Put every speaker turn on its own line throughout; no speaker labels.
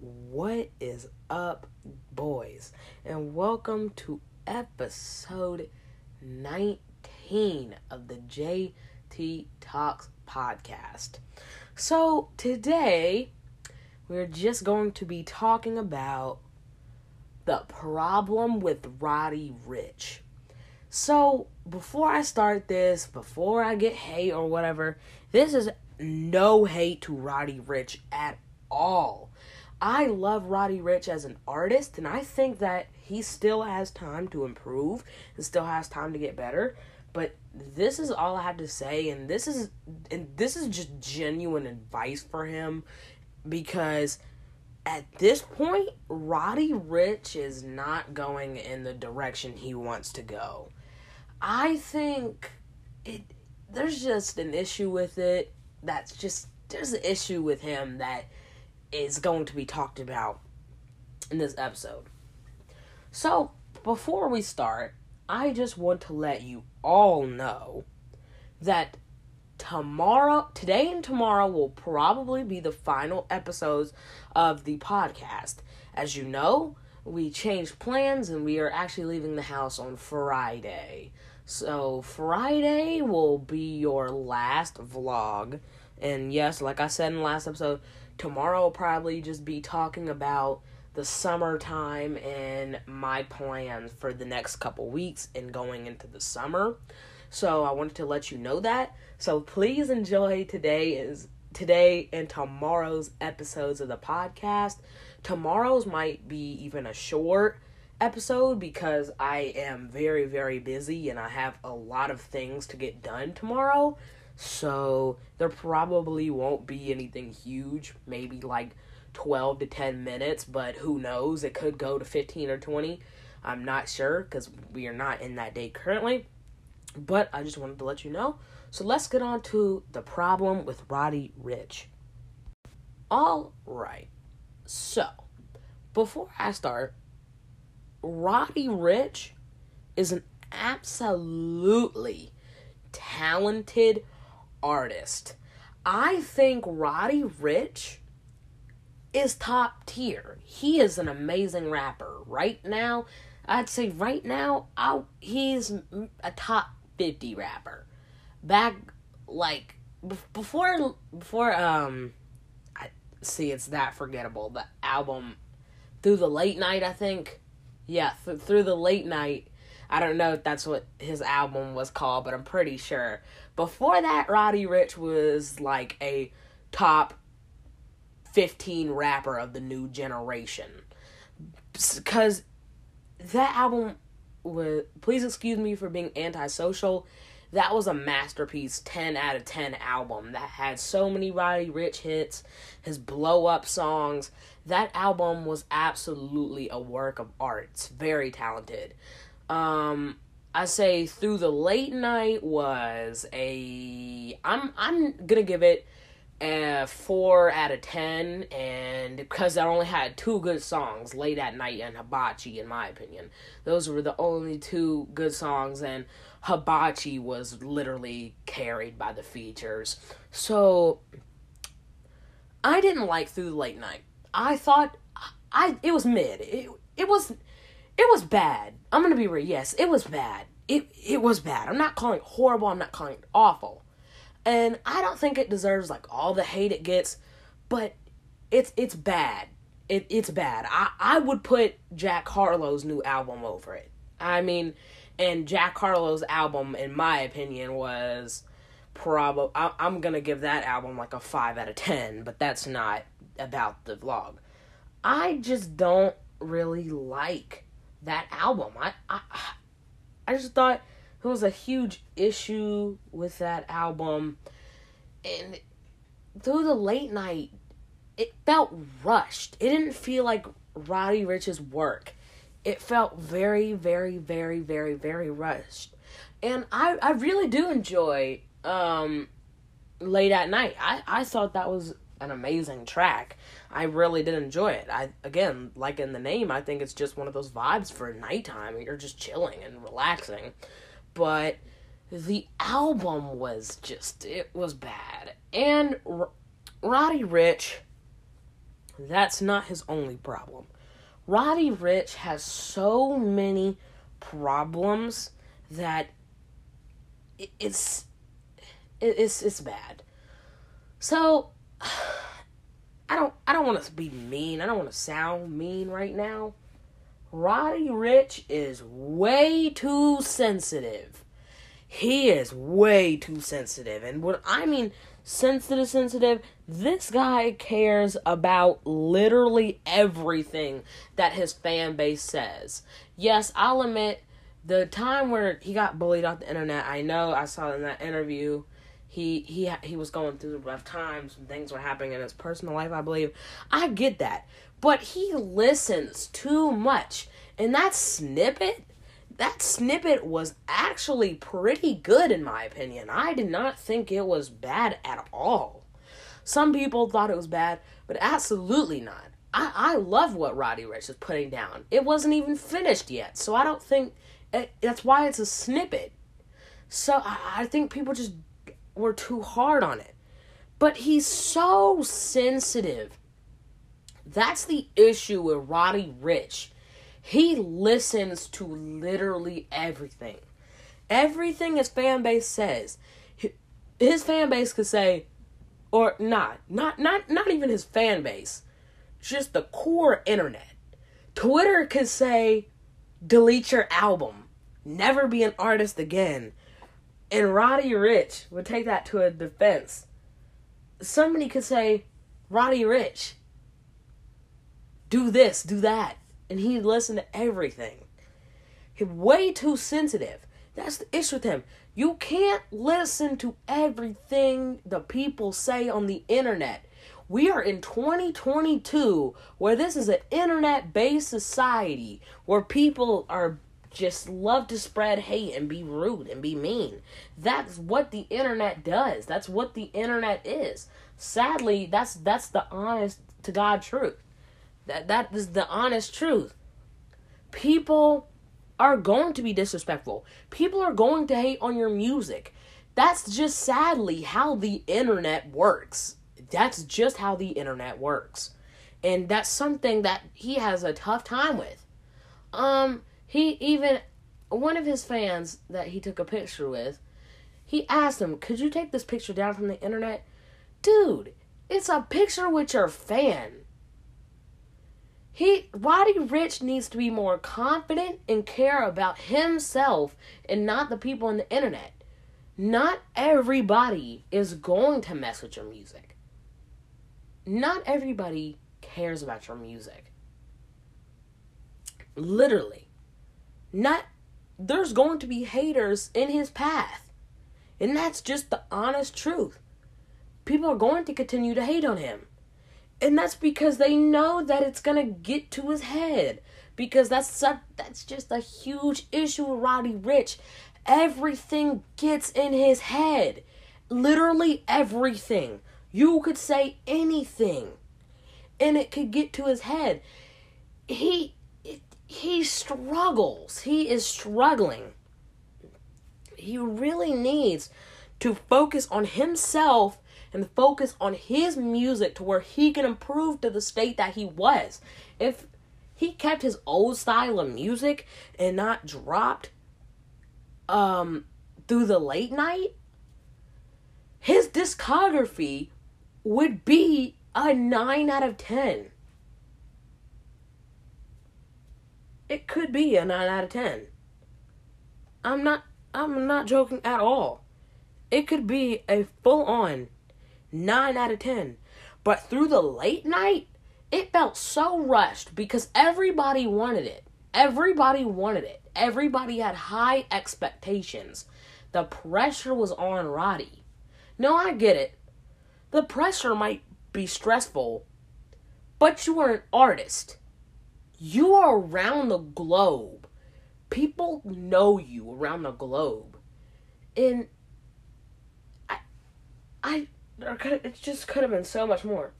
What is up, boys? And welcome to episode 19 of the JT Talks podcast. So, today we're just going to be talking about the problem with Roddy Ricch. So, before I start this, before I get hate or whatever, this is no hate to Roddy Ricch at all. I love Roddy Ricch as an artist, and I think that he still has time to improve and still has time to get better. But this is all I have to say, and this is and this is just genuine advice for him because at this point, Roddy Ricch is not going in the direction he wants to go. I think it there's just an issue with it that's just there's an issue with him that is going to be talked about in this episode. So, before we start, I just want to let you all know that tomorrow, today and tomorrow will probably be the final episodes of the podcast. As you know, we changed plans and we are actually leaving the house on Friday. So, Friday will be your last vlog. And yes, like I said in the last episode, tomorrow will probably just be talking about the summertime and my plans for the next couple weeks and going into the summer. So I wanted to let you know that. So please enjoy today is today and tomorrow's episodes of the podcast. Tomorrow's might be even a short episode because I am very very busy and I have a lot of things to get done tomorrow. So there probably won't be anything huge, maybe like 12 to 10 minutes, but who knows? It could go to 15 or 20. I'm not sure because we are not in that day currently. But I just wanted to let you know. So let's get on to the problem with Roddy Ricch. All right. So, before I start, Roddy Ricch is an absolutely talented artist. I think Roddy Ricch is top tier. He is an amazing rapper. Right now, I'd say right now, I, he's a top 50 rapper. Back like before before um I see it's that forgettable. The album through the late night, I think. Yeah, th- through the late night. I don't know if that's what his album was called, but I'm pretty sure. Before that, Roddy Ricch was like a top 15 rapper of the new generation. Because that album was, please excuse me for being antisocial, that was a masterpiece 10 out of 10 album that had so many Roddy Ricch hits, his blow up songs. That album was absolutely a work of art. It's very talented. Um, I say through the late night was a I'm I'm gonna give it a four out of ten, and because I only had two good songs, "Late at Night" and "Hibachi," in my opinion, those were the only two good songs, and "Hibachi" was literally carried by the features. So I didn't like "Through the Late Night." I thought I it was mid. It it was it was bad. I'm gonna be real. Yes, it was bad. It it was bad. I'm not calling it horrible. I'm not calling it awful. And I don't think it deserves like all the hate it gets, but it's it's bad. It it's bad. I I would put Jack Harlow's new album over it. I mean, and Jack Harlow's album, in my opinion, was probably I'm gonna give that album like a five out of ten, but that's not about the vlog. I just don't really like that album. I I I just thought it was a huge issue with that album and through the late night it felt rushed. It didn't feel like Roddy Ricch's work. It felt very, very, very, very, very rushed. And I, I really do enjoy um, Late at Night. I, I thought that was an amazing track. I really did enjoy it. I again, like in the name, I think it's just one of those vibes for nighttime. You're just chilling and relaxing. But the album was just it was bad. And R- Roddy Ricch that's not his only problem. Roddy Ricch has so many problems that it's it's it's bad. So I don't I don't want to be mean. I don't want to sound mean right now. Roddy Ricch is way too sensitive. He is way too sensitive. And what I mean sensitive sensitive, this guy cares about literally everything that his fan base says. Yes, I'll admit the time where he got bullied off the internet, I know I saw in that interview he he he was going through rough times and things were happening in his personal life, I believe. I get that. But he listens too much. And that snippet, that snippet was actually pretty good in my opinion. I did not think it was bad at all. Some people thought it was bad, but absolutely not. I, I love what Roddy Ricch is putting down. It wasn't even finished yet, so I don't think it, that's why it's a snippet. So I, I think people just were too hard on it. But he's so sensitive. That's the issue with Roddy Ricch. He listens to literally everything. Everything his fan base says. His fan base could say, or not, not, not, not even his fan base, just the core internet. Twitter could say, delete your album, never be an artist again. And Roddy Ricch would take that to a defense. Somebody could say, Roddy Ricch, do this, do that. And he'd listen to everything. He's way too sensitive. That's the issue with him. You can't listen to everything the people say on the internet. We are in 2022 where this is an internet based society where people are just love to spread hate and be rude and be mean. That's what the internet does. That's what the internet is. Sadly, that's that's the honest to God truth. That that is the honest truth. People are going to be disrespectful. People are going to hate on your music. That's just sadly how the internet works. That's just how the internet works. And that's something that he has a tough time with. Um he even one of his fans that he took a picture with, he asked him, "Could you take this picture down from the internet?" Dude, it's a picture with your fan. He Roddy Ricch needs to be more confident and care about himself and not the people on the internet. Not everybody is going to mess with your music. Not everybody cares about your music. Literally not there's going to be haters in his path. And that's just the honest truth. People are going to continue to hate on him. And that's because they know that it's going to get to his head. Because that's such, that's just a huge issue with Roddy Ricch. Everything gets in his head. Literally everything. You could say anything. And it could get to his head. He he struggles. He is struggling. He really needs to focus on himself and focus on his music to where he can improve to the state that he was. If he kept his old style of music and not dropped um through the late night, his discography would be a 9 out of 10. It could be a 9 out of 10. I'm not I'm not joking at all. It could be a full on 9 out of 10. But through the late night, it felt so rushed because everybody wanted it. Everybody wanted it. Everybody had high expectations. The pressure was on Roddy. No, I get it. The pressure might be stressful, but you are an artist. You are around the globe. People know you around the globe. And I I it just could have been so much more.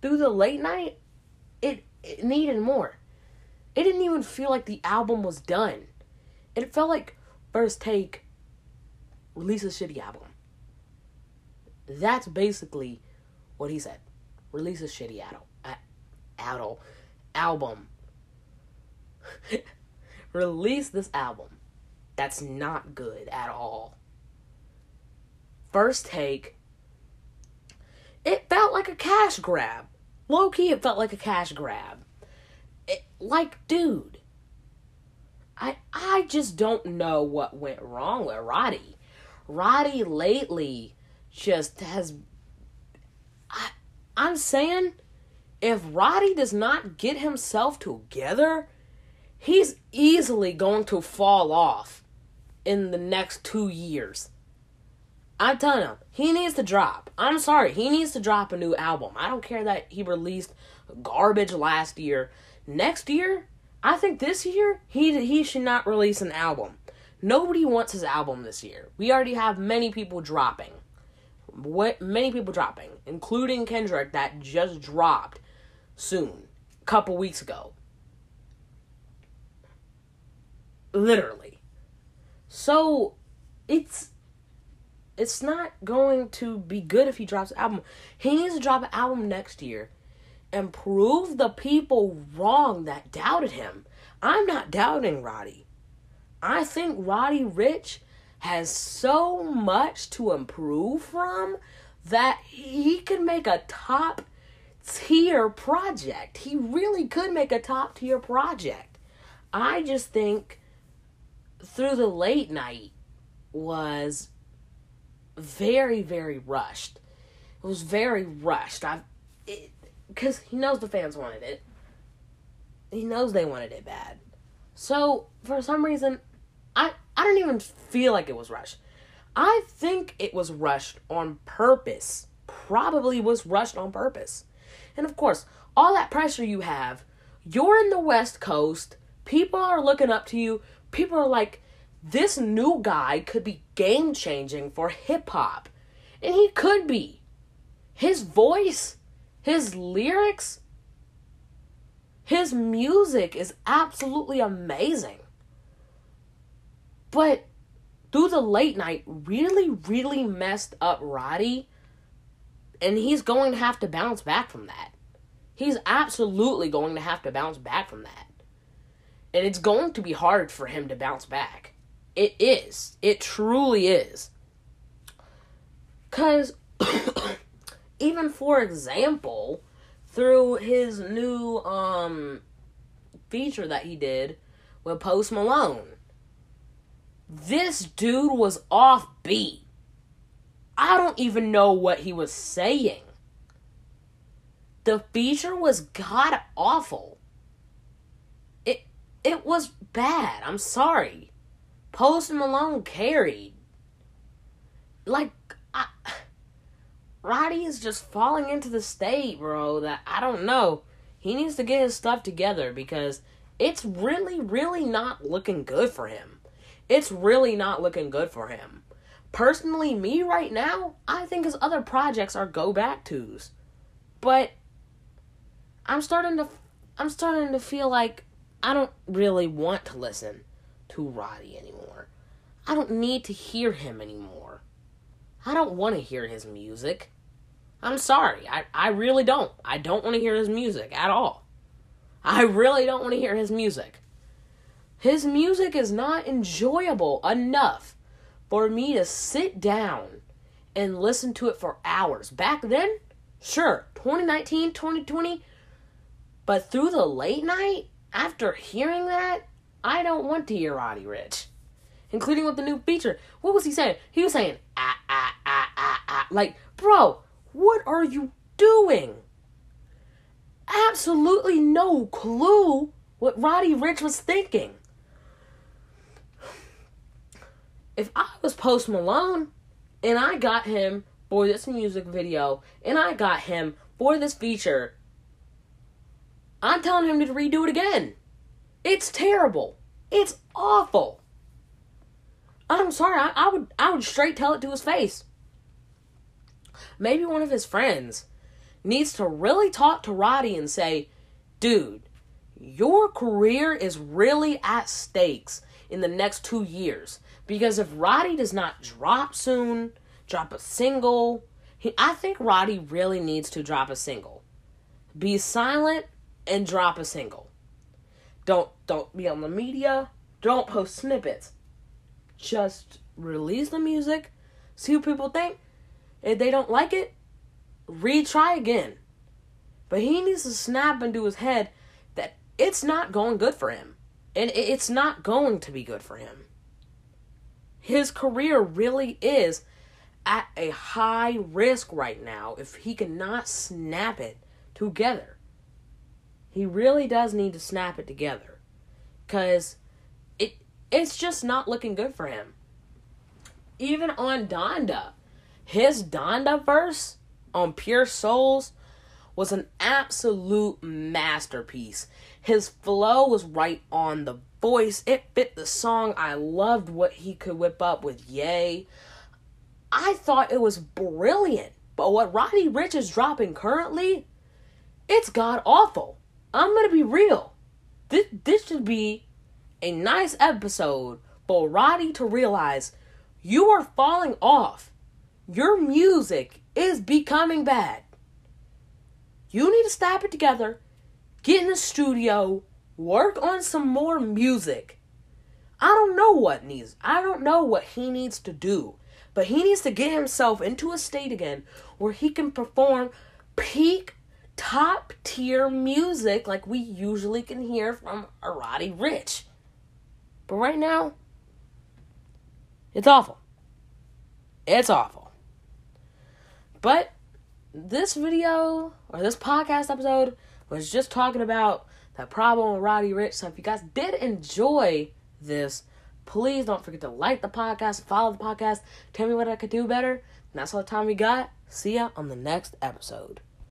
Through the late night, it, it needed more. It didn't even feel like the album was done. It felt like first take release a shitty album. That's basically what he said. Release a shitty album. album, album, release this album that's not good at all. First take, it felt like a cash grab. Low key, it felt like a cash grab. It, like, dude, I I just don't know what went wrong with Roddy. Roddy lately just has. I, I'm saying, if Roddy does not get himself together, he's easily going to fall off in the next two years. I'm telling him, he needs to drop. I'm sorry, he needs to drop a new album. I don't care that he released garbage last year. Next year, I think this year he he should not release an album. Nobody wants his album this year. We already have many people dropping. What many people dropping, including Kendrick that just dropped soon, a couple weeks ago. Literally. So it's it's not going to be good if he drops an album. He needs to drop an album next year and prove the people wrong that doubted him. I'm not doubting Roddy. I think Roddy Ricch has so much to improve from that he can make a top tier project. He really could make a top tier project. I just think through the late night was very very rushed. It was very rushed. I because he knows the fans wanted it. He knows they wanted it bad. So for some reason, I I don't even feel like it was rushed. I think it was rushed on purpose. Probably was rushed on purpose. And of course, all that pressure you have, you're in the West Coast. People are looking up to you. People are like, this new guy could be game changing for hip hop. And he could be. His voice his lyrics, his music is absolutely amazing. But through the late night, really, really messed up Roddy. And he's going to have to bounce back from that. He's absolutely going to have to bounce back from that. And it's going to be hard for him to bounce back. It is. It truly is. Because even for example, through his new um feature that he did with Post Malone. This dude was off beat. I don't even know what he was saying. The feature was god awful. It it was bad. I'm sorry. Post Malone carried. Like I Roddy is just falling into the state, bro, that I don't know. He needs to get his stuff together because it's really, really not looking good for him. It's really not looking good for him. Personally, me right now, I think his other projects are go back twos. But I'm starting to I'm starting to feel like I don't really want to listen to Roddy anymore. I don't need to hear him anymore. I don't want to hear his music. I'm sorry. I, I really don't. I don't want to hear his music at all. I really don't want to hear his music. His music is not enjoyable enough for me to sit down and listen to it for hours. Back then, sure, 2019, 2020, but through the late night, after hearing that, I don't want to hear Roddy Ricch. Including with the new feature. What was he saying? He was saying, ah, ah, ah, ah, ah. Like, bro, what are you doing? Absolutely no clue what Roddy Ricch was thinking. If I Post Malone and I got him for this music video and I got him for this feature, I'm telling him to redo it again. It's terrible. It's awful. I'm sorry. I, I would I would straight tell it to his face maybe one of his friends needs to really talk to Roddy and say, dude, your career is really at stakes in the next two years. Because if Roddy does not drop soon, drop a single, he, I think Roddy really needs to drop a single. Be silent and drop a single. Don't don't be on the media. Don't post snippets. Just release the music, see what people think. If they don't like it, retry again. But he needs to snap into his head that it's not going good for him. And it's not going to be good for him. His career really is at a high risk right now if he cannot snap it together. He really does need to snap it together. Cause it it's just not looking good for him. Even on Donda, his Donda verse on Pure Souls was an absolute masterpiece. His flow was right on the voice. It fit the song. I loved what he could whip up with Yay. I thought it was brilliant. But what Roddy Ricch is dropping currently, it's god awful. I'm gonna be real. This this should be a nice episode for Roddy to realize you are falling off. Your music is becoming bad. You need to stop it together, get in the studio, work on some more music. I don't know what needs. I don't know what he needs to do. But he needs to get himself into a state again where he can perform peak top tier music like we usually can hear from Roddy Ricch. But right now, it's awful. It's awful. But this video or this podcast episode was just talking about that problem with Roddy Ricch. So if you guys did enjoy this, Please don't forget to like the podcast, follow the podcast, tell me what I could do better. And that's all the time we got. See ya on the next episode.